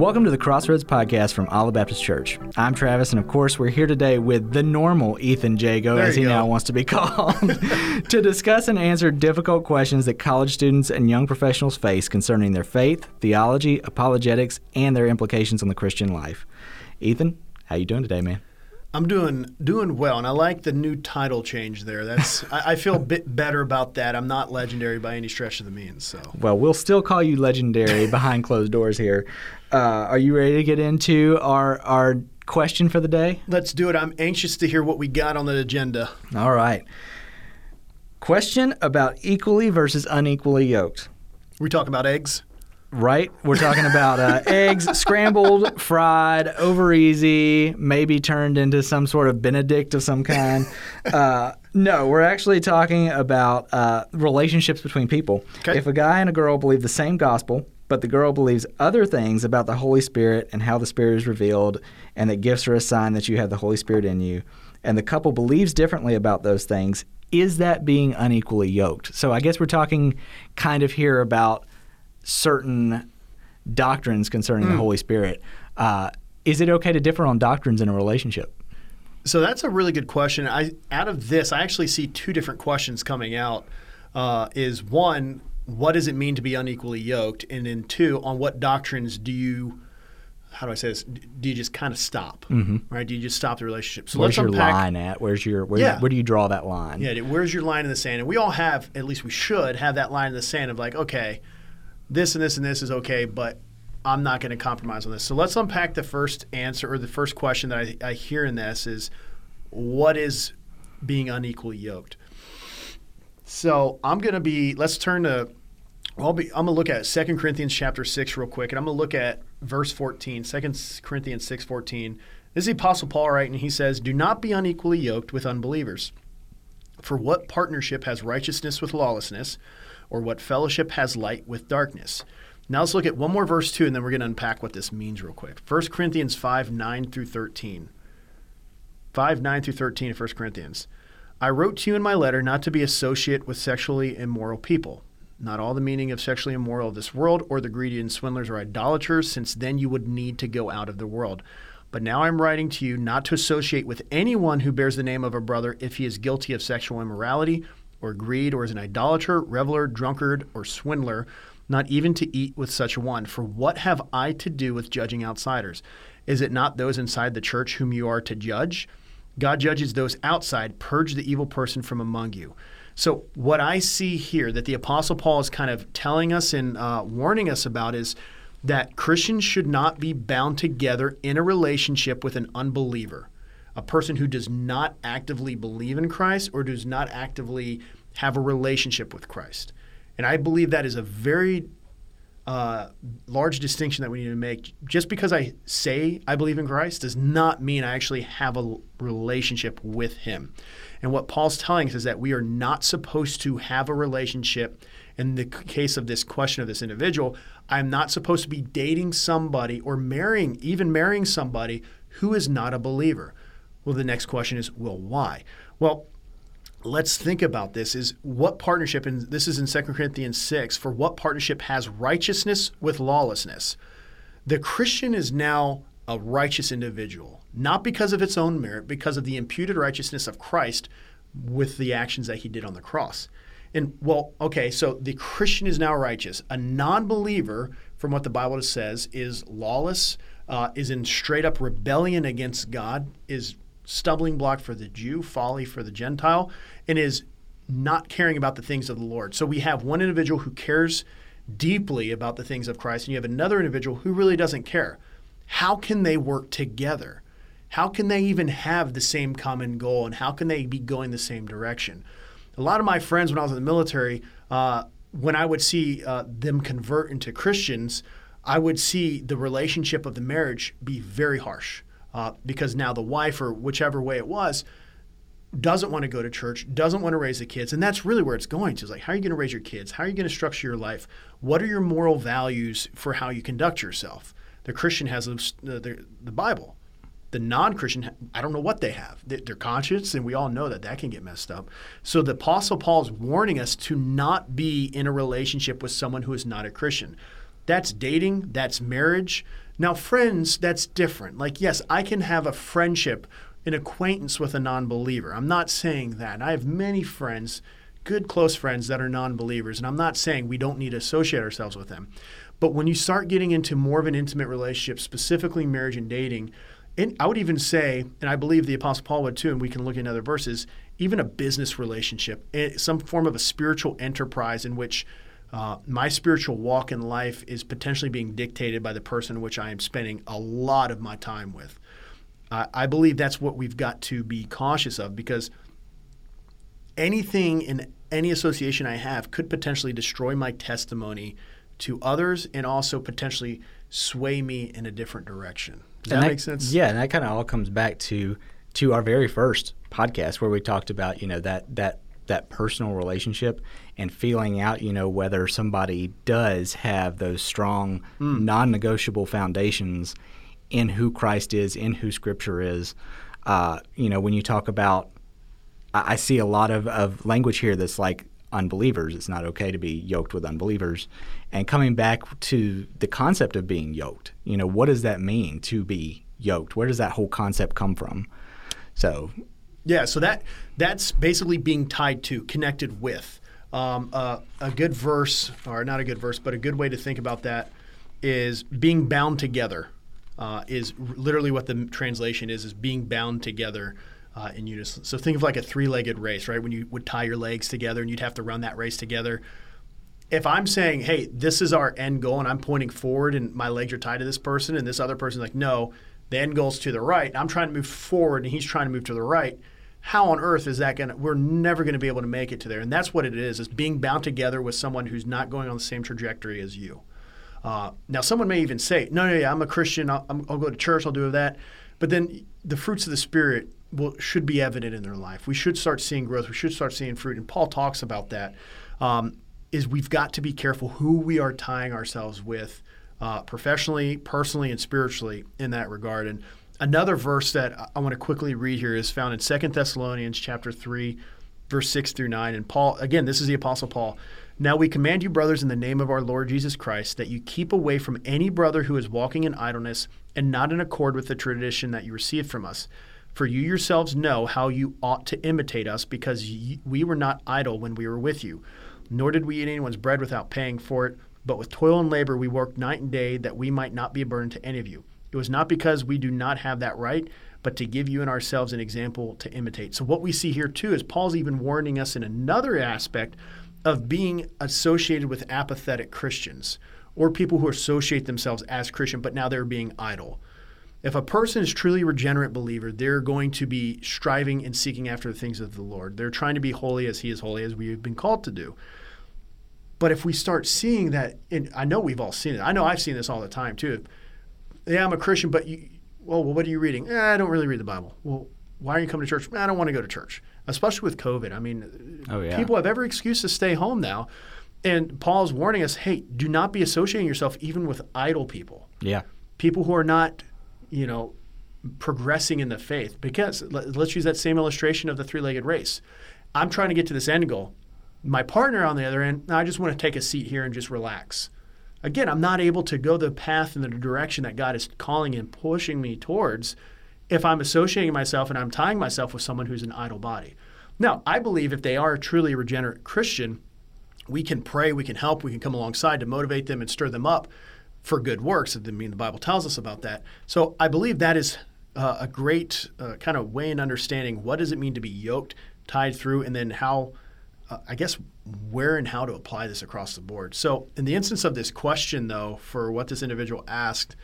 Welcome to the Crossroads Podcast from Olive Baptist Church. I'm Travis, and of course, we're here today with the normal Ethan Jago, There as he go. now wants to be called, to discuss and answer difficult questions that college students and young professionals face concerning their faith, theology, apologetics, and their implications on the Christian life. Ethan, how you doing today, man? I'm doing doing well, and I like the new title change there. That's I, I feel a bit better about that. I'm not legendary by any stretch of the means. So Well, we'll still call you legendary behind closed doors here. Uh, are you ready to get into our our question for the day? let's do it. I'm anxious to hear what we got on the agenda. All right. Question about equally versus unequally yoked. We talk about eggs. Right? We're talking about uh, eggs scrambled, fried, over easy, maybe turned into some sort of Benedict of some kind. Uh, no, we're actually talking about uh, relationships between people. Okay. If a guy and a girl believe the same gospel, but the girl believes other things about the Holy Spirit and how the Spirit is revealed, and that gifts are a sign that you have the Holy Spirit in you, and the couple believes differently about those things, is that being unequally yoked? So I guess we're talking kind of here about certain doctrines concerning the Holy Spirit. Uh, is it okay to differ on doctrines in a relationship? So that's a really good question. I out of this, I actually see two different questions coming out. Uh, is one, what does it mean to be unequally yoked, and then two, on what doctrines do you, how do I say this? Do you just kind of stop, right? Do you just stop the relationship? So Where's let's your unpack. line at? Where's your where, Yeah. where do you draw that line? Yeah, where's your line in the sand? And we all have, at least we should have that line in the sand of like, okay, this and this and this is okay, but I'm not going to compromise on this. So let's unpack the first answer or the first question that I, I hear in this is, what is being unequally yoked? So I'm going to be. Let's turn to. I'll be. I'm going to look at 2 Corinthians chapter six real quick, and I'm going to look at verse 14. 2 Corinthians six fourteen. This is the Apostle Paul writing. He says, "Do not be unequally yoked with unbelievers." For what partnership has righteousness with lawlessness, or what fellowship has light with darkness? Now let's look at one more verse too, and then we're going to unpack what this means real quick. 1 Corinthians 5 9 through 13. 5 9 through 13 of 1 Corinthians. I wrote to you in my letter not to be associate with sexually immoral people. Not all the meaning of sexually immoral of this world, or the greedy and swindlers or idolaters, since then you would need to go out of the world. But now I'm writing to you not to associate with anyone who bears the name of a brother if he is guilty of sexual immorality, or greed, or is an idolater, reveler, drunkard, or swindler, not even to eat with such a one. For what have I to do with judging outsiders? Is it not those inside the church whom you are to judge? God judges those outside, purge the evil person from among you. So, what I see here that the Apostle Paul is kind of telling us and uh, warning us about is that Christians should not be bound together in a relationship with an unbeliever, a person who does not actively believe in Christ or does not actively have a relationship with Christ. And I believe that is a very uh, large distinction that we need to make. Just because I say I believe in Christ does not mean I actually have a relationship with Him. And what Paul's telling us is that we are not supposed to have a relationship. In the case of this question of this individual, I'm not supposed to be dating somebody or marrying, even marrying somebody who is not a believer. Well, the next question is, well, why? Well, let's think about this is what partnership and this is in 2 corinthians 6 for what partnership has righteousness with lawlessness? The christian is now a righteous individual not because of its own merit because of the imputed righteousness of christ with the actions that he did on the cross. And well okay so the christian is now righteous. A non-believer from what the bible says is lawless uh, is in straight up rebellion against god is stumbling block for the Jew, folly for the Gentile, and is not caring about the things of the Lord. So we have one individual who cares deeply about the things of Christ, and you have another individual who really doesn't care. How can they work together? How can they even have the same common goal, and how can they be going the same direction? A lot of my friends, when I was in the military, uh, when I would see uh, them convert into Christians, I would see the relationship of the marriage be very harsh uh, because now the wife or whichever way it was doesn't want to go to church, doesn't want to raise the kids, and that's really where it's going to. Is like, how are you going to raise your kids? How are you going to structure your life? What are your moral values for how you conduct yourself? The Christian has the, the, the Bible. The non-Christian, I don't know what they have. Their conscience, and we all know that that can get messed up. So the Apostle Paul is warning us to not be in a relationship with someone who is not a Christian. That's dating. That's marriage. Now, friends, that's different. Like, yes, I can have a friendship, an acquaintance with a non believer. I'm not saying that. I have many friends, good close friends that are non believers, and I'm not saying we don't need to associate ourselves with them. But when you start getting into more of an intimate relationship, specifically marriage and dating, and I would even say, and I believe the Apostle Paul would too, and we can look in other verses, even a business relationship, eh, some form of a spiritual enterprise in which uh, my spiritual walk in life is potentially being dictated by the person which I am spending a lot of my time with. Uh, I believe that's what we've got to be cautious of because anything in any association I have could potentially destroy my testimony to others and also potentially sway me in a different direction. Does that, that, make sense? Yeah, and that kind of all comes back to to our very first podcast where we talked about you know that that that personal relationship and feeling out, you know, whether somebody does have those strong, mm. non negotiable foundations in who Christ is, in who Scripture is. Uh, you know, when you talk about, I, I see a lot of, of language here that's like unbelievers. It's not okay to be yoked with unbelievers. And coming back to the concept of being yoked, you know, what does that mean to be yoked? Where does that whole concept come from? So, yeah, so that that's basically being tied to, connected with. Um, uh, a good verse, or not a good verse, but a good way to think about that is being bound together. Uh, is literally what the translation is: is being bound together uh, in unison. So think of like a three-legged race, right? When you would tie your legs together and you'd have to run that race together. If I'm saying, "Hey, this is our end goal," and I'm pointing forward, and my legs are tied to this person, and this other person's like, "No, the end goal's to the right," I'm trying to move forward, and he's trying to move to the right. How on earth is that going to we're never going to be able to make it to there. And that's what it is is being bound together with someone who's not going on the same trajectory as you. Uh, now someone may even say no no yeah i'm a christian. I'll, I'll, go to church. I'll do that. But then the fruits of the spirit will should be evident in their life. We should start seeing growth. We should start seeing fruit. And paul talks about that. Um, is we've got to be careful who we are tying ourselves with uh, professionally personally and spiritually in that regard and Another verse that I want to quickly read here is found in Second Thessalonians chapter 3, verse 6 through 9. And Paul, again, this is the Apostle Paul. Now we command you, brothers, in the name of our Lord Jesus Christ, that you keep away from any brother who is walking in idleness and not in accord with the tradition that you received from us. For you yourselves know how you ought to imitate us, because we were not idle when we were with you, nor did we eat anyone's bread without paying for it, but with toil and labor we worked night and day, that we might not be a burden to any of you. It was not because we do not have that right, but to give you and ourselves an example to imitate. So, what we see here too is Paul's even warning us in another aspect of being associated with apathetic Christians or people who associate themselves as Christian, but now they're being idle. If a person is truly regenerate believer, they're going to be striving and seeking after the things of the Lord. They're trying to be holy as He is holy, as we have been called to do. But if we start seeing that, and I know we've all seen it. I know I've seen this all the time too yeah, I'm a Christian, but you, well, what are you reading? Eh, I don't really read the Bible. Well, why are you coming to church? I don't want to go to church, especially with COVID. I mean, oh, yeah. people have every excuse to stay home now. And Paul's warning us, hey, do not be associating yourself even with idle people. Yeah. People who are not, you know, progressing in the faith. Because let's use that same illustration of the three-legged race. I'm trying to get to this end goal. My partner on the other end, I just want to take a seat here and just relax again, I'm not able to go the path in the direction that God is calling and pushing me towards if I'm associating myself and I'm tying myself with someone who's an idle body. Now, I believe if they are a truly regenerate Christian, we can pray, we can help, we can come alongside to motivate them and stir them up for good works. I mean, the Bible tells us about that. So I believe that is uh, a great uh, kind of way in understanding what does it mean to be yoked, tied through, and then how – I guess where and how to apply this across the board. So, in the instance of this question, though, for what this individual asked,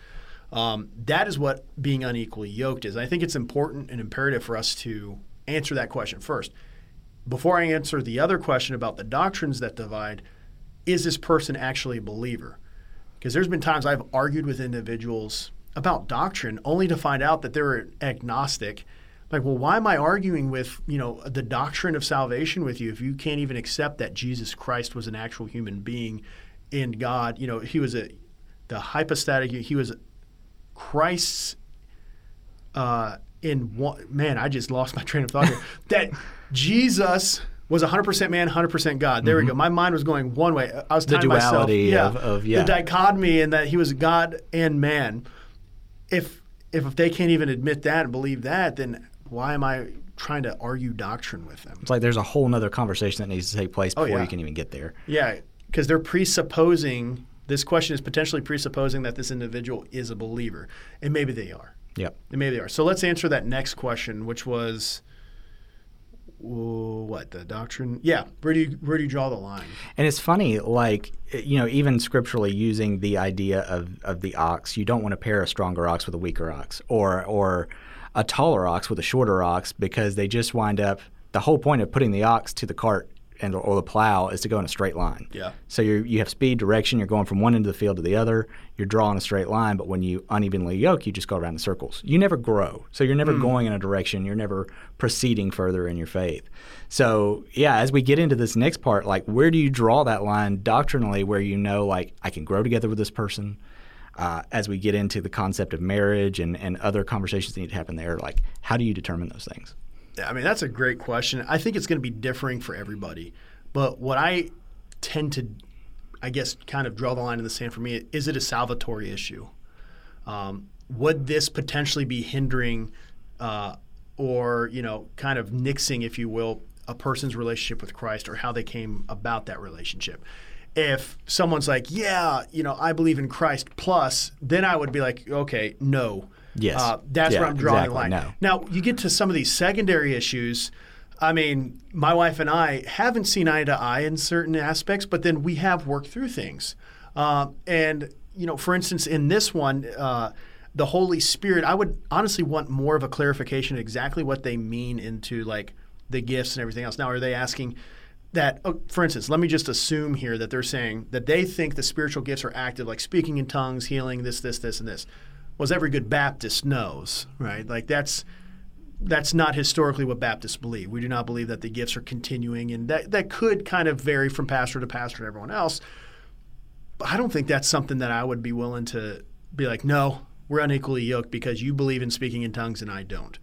um, that is what being unequally yoked is. I think it's important and imperative for us to answer that question first. Before I answer the other question about the doctrines that divide, is this person actually a believer? Because there's been times I've argued with individuals about doctrine only to find out that they're agnostic like well why am i arguing with you know the doctrine of salvation with you if you can't even accept that jesus christ was an actual human being in god? You know he was a the hypostatic he was christ's uh in one man i just lost my train of thought here. That jesus was 100% man 100% god. There mm-hmm. we go. My mind was going one way. I was talking about the duality myself, yeah, of, of yeah. the dichotomy and that he was god and man. If if they can't even admit that and believe that, then why am I trying to argue doctrine with them? It's like there's a whole nother conversation that needs to take place Oh, before yeah. you can even get there. Yeah, because they're presupposing this question is potentially presupposing that this individual is a believer, and maybe they are. Yep. And maybe they are. So let's answer that next question, which was what the doctrine? Yeah, where do you where do you draw the line? And it's funny, like you know, even scripturally using the idea of, of the ox, you don't want to pair a stronger ox with a weaker ox, or or a taller ox with a shorter ox, because they just wind up. The whole point of putting the ox to the cart and or the plow is to go in a straight line. Yeah. So you you have speed, direction. You're going from one end of the field to the other. You're drawing a straight line. But when you unevenly yoke, you just go around in circles. You never grow. So you're never hmm. going in a direction. You're never proceeding further in your faith. So yeah, as we get into this next part, like where do you draw that line doctrinally, where you know like I can grow together with this person. Uh, as we get into the concept of marriage and, and other conversations that need to happen there, like how do you determine those things? I mean, that's a great question. I think it's going to be differing for everybody. But what I tend to, I guess, kind of draw the line in the sand for me is it a salvatory issue? Um, would this potentially be hindering uh, or, you know, kind of nixing, if you will, a person's relationship with Christ or how they came about that relationship? If someone's like, yeah, you know, I believe in Christ plus, then I would be like, okay, no. Yes. Uh, that's Yeah, where I'm drawing exactly, the line. no. Now, you get to some of these secondary issues. I mean, my wife and I haven't seen eye to eye in certain aspects, but then we have worked through things. Uh, and, you know, for instance, in this one, uh, the Holy Spirit, I would honestly want more of a clarification exactly what they mean into like the gifts and everything else. Now, are they asking that, oh, for instance, let me just assume here that they're saying that they think the spiritual gifts are active, like speaking in tongues, healing, this, this, this, and this. Well, as every good Baptist knows, right? Like that's that's not historically what Baptists believe. We do not believe that the gifts are continuing, and that that could kind of vary from pastor to pastor and everyone else. But I don't think that's something that I would be willing to be like, no, we're unequally yoked because you believe in speaking in tongues and I don't.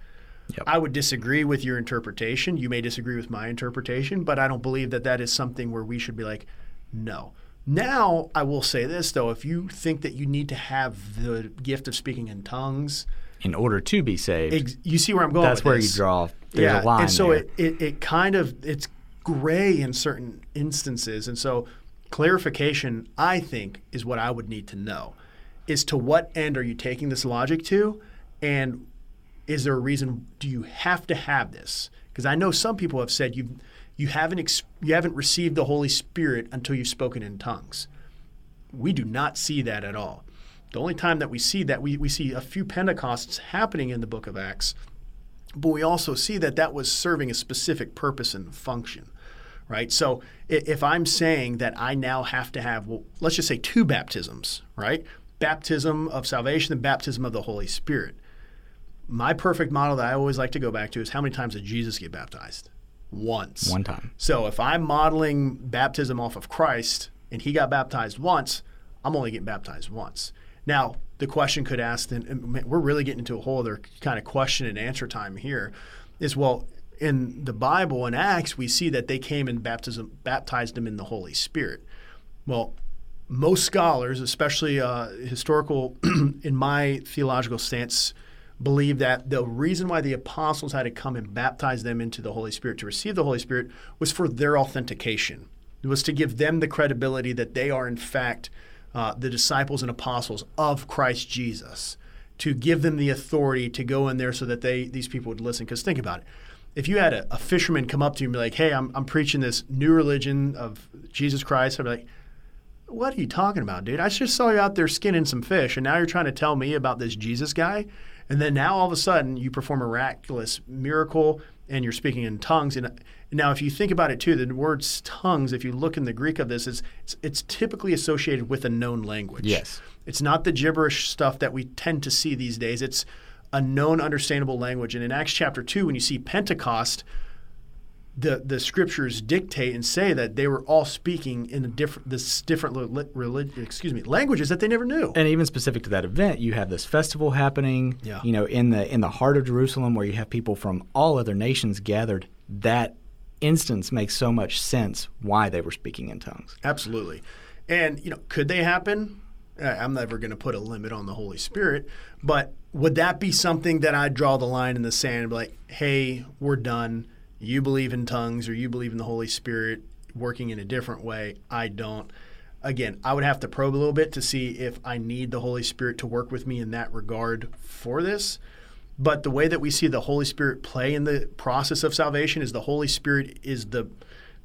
Yep. I would disagree with your interpretation. You may disagree with my interpretation, but I don't believe that that is something where we should be like, no. Now, I will say this though: if you think that you need to have the gift of speaking in tongues, In order to be saved, ex- you see where I'm going. that's where this. you draw. There's yeah, a line and so there. it, it it kind of it's gray in certain instances, and so clarification, I think, is what I would need to know. Is to what end are you taking this logic to, and is there a reason? Do you have to have this? Because I know some people have said you you haven't ex- you haven't received the Holy Spirit until you've spoken in tongues. We do not see that at all. The only time that we see that we, we see a few Pentecosts happening in the book of Acts, but we also see that that was serving a specific purpose and function, right? So if I'm saying that I now have to have, well, let's just say two baptisms, right? Baptism of salvation and baptism of the Holy Spirit. My perfect model that I always like to go back to is how many times did Jesus get baptized? Once. one time. So if I'm modeling baptism off of Christ and he got baptized once, I'm only getting baptized once. Now, the question could ask, then and we're really getting into a whole other kind of question and answer time here, is well, in the Bible in Acts, we see that they came and baptism, baptized them in the Holy Spirit. Well, most scholars, especially uh, historical, in my theological stance, believe that the reason why the apostles had to come and baptize them into the Holy Spirit to receive the Holy Spirit was for their authentication. It was to give them the credibility that they are, in fact, uh, the disciples and apostles of Christ Jesus, to give them the authority to go in there so that they these people would listen. Because think about it. If you had a, a fisherman come up to you and be like, hey, I'm, I'm preaching this new religion of Jesus Christ, I'd be like, what are you talking about, dude? I just saw you out there skinning some fish, and now you're trying to tell me about this Jesus guy. And then now all of a sudden you perform a miraculous miracle and you're speaking in tongues. And now, if you think about it too, the words tongues, if you look in the Greek of this, is it's, it's typically associated with a known language. Yes. It's not the gibberish stuff that we tend to see these days. It's a known, understandable language. And in Acts chapter 2, when you see Pentecost, the, the scriptures dictate and say that they were all speaking in a different this different li- relig- excuse me languages that they never knew. and even specific to that event, you have this festival happening. Yeah. You know, in the in the heart of Jerusalem, where you have people from all other nations gathered. That instance makes so much sense why they were speaking in tongues. Absolutely. And you know, could they happen? I'm never going to put a limit on the Holy Spirit, but would that be something that I'd draw the line in the sand and be like, hey, we're done. You believe in tongues or you believe in the Holy Spirit working in a different way. I don't. Again, I would have to probe a little bit to see if I need the Holy Spirit to work with me in that regard for this. But the way that we see the Holy Spirit play in the process of salvation is the Holy Spirit is the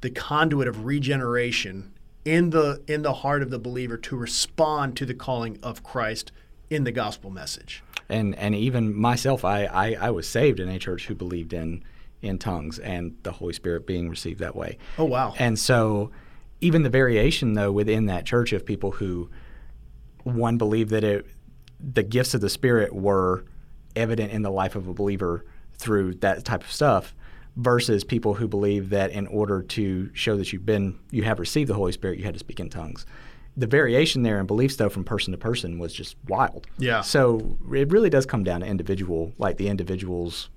the conduit of regeneration in the in the heart of the believer to respond to the calling of Christ in the gospel message. And and even myself, I, I, I was saved in a church who believed in in tongues and the Holy Spirit being received that way. Oh wow! And so, even the variation though within that church of people who one believed that it the gifts of the Spirit were evident in the life of a believer through that type of stuff versus people who believe that in order to show that you've been you have received the Holy Spirit, you had to speak in tongues. The variation there in beliefs, though, from person to person, was just wild. Yeah. So it really does come down to individual, like the individual's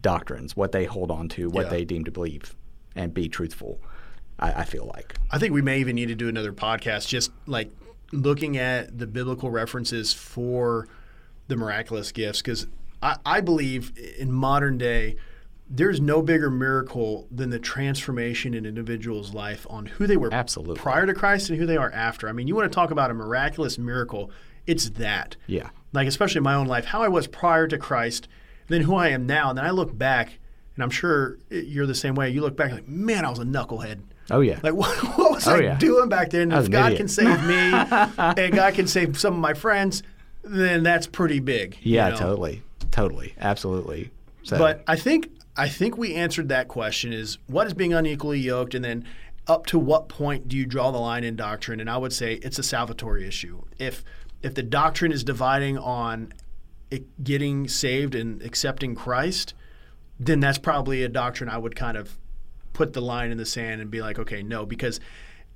doctrines, what they hold on to, what Yeah. they deem to believe, and be truthful. I, I feel like. I think we may even need to do another podcast just like looking at the biblical references for the miraculous gifts because I, I believe in modern day there's no bigger miracle than the transformation in an individual's life on who they were Absolutely. prior to Christ and who they are after. I mean, you want to talk about a miraculous miracle, it's that. Yeah. Like especially in my own life, how I was prior to Christ, then who I am now, and then I look back and I'm sure you're the same way. You look back like, man, I was a knucklehead. Oh yeah. Like, what, what was Oh, I yeah. doing back then? If God idiot. can save me and God can save some of my friends, then that's pretty big. you yeah. know? Totally. Totally. Absolutely. So, But I think I think we answered that question: is what is being unequally yoked, and then up to what point do you draw the line in doctrine? And I would say it's a salvatory issue. If if the doctrine is dividing on getting saved and accepting Christ, then that's probably a doctrine I would kind of put the line in the sand and be like, okay, no, because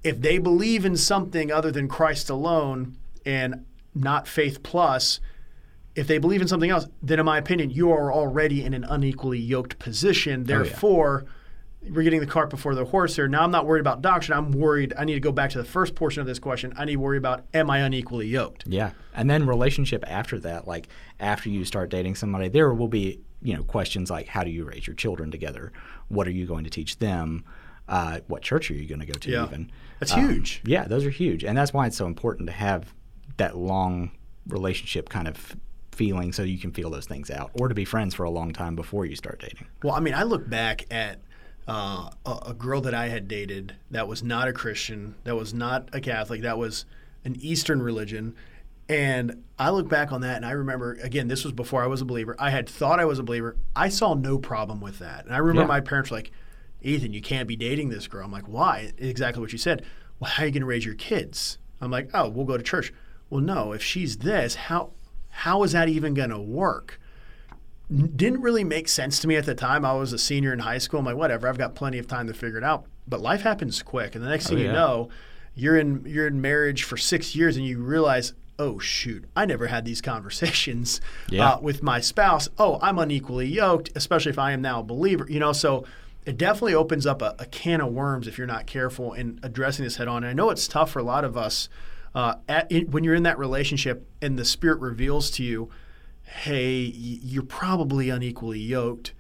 if they believe in something other than Christ alone and not faith plus, if they believe in something else, then in my opinion, you are already in an unequally yoked position. Oh, yeah. We're getting the cart before the horse here. Now I'm not worried about doctrine. I'm worried. I need to go back to the first portion of this question. I need to worry about am I unequally yoked? Yeah. And then relationship after that, like after you start dating somebody, there will be, you know, questions like how do you raise your children together? What are you going to teach them? Uh, what church are you going to go to Yeah. even? That's Um, huge. Yeah, those are huge. And that's why it's so important to have that long relationship kind of feeling so you can feel those things out or to be friends for a long time before you start dating. Well, I mean, I look back at uh, a, a girl that I had dated that was not a Christian, that was not a Catholic, that was an Eastern religion. And I look back on that and I remember, again, this was before I was a believer. I had thought I was a believer. I saw no problem with that. And I remember Yeah. my parents were like, Ethan, you can't be dating this girl. I'm like, why? Exactly what you said. Well, how are you going to raise your kids? I'm like, oh, we'll go to church. Well, no, if she's this, how how is that even going to work? Didn't really make sense to me at the time. I was a senior in high school. I'm like, whatever, I've got plenty of time to figure it out. But life happens quick, and the next thing Oh, you know, you're in you're in marriage for six years, and you realize, oh shoot, I never had these conversations Yeah. uh, with my spouse. Oh, I'm unequally yoked, especially if I am now a believer. You know, so it definitely opens up a, a can of worms if you're not careful in addressing this head on. And I know it's tough for a lot of us uh, at, in, when you're in that relationship and the Spirit reveals to you hey, you're probably unequally yoked,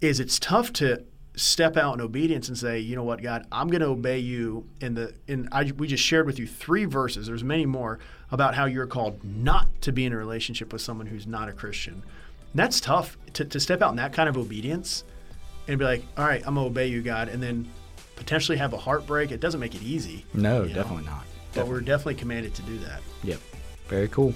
is it's tough to step out in obedience and say, you know what, God, I'm going to obey you. In the in I, we just shared with you three verses. There's many more about how you're called not to be in a relationship with someone who's not a Christian. And that's tough to, to step out in that kind of obedience and be like, all right, I'm going to obey you, God, and then potentially have a heartbreak. It doesn't make it easy. No, you know? definitely not. But we're definitely commanded to do that. Yep. Very cool.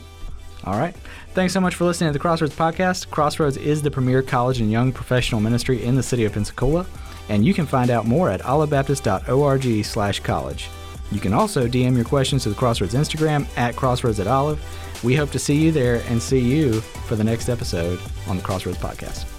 All right. Thanks so much for listening to the Crossroads podcast. Crossroads is the premier college and young professional ministry in the city of Pensacola, and you can find out more at olivebaptist.org slash college. You can also DM your questions to the Crossroads Instagram at Crossroads at Olive. We hope to see you there and see you for the next episode on the Crossroads podcast.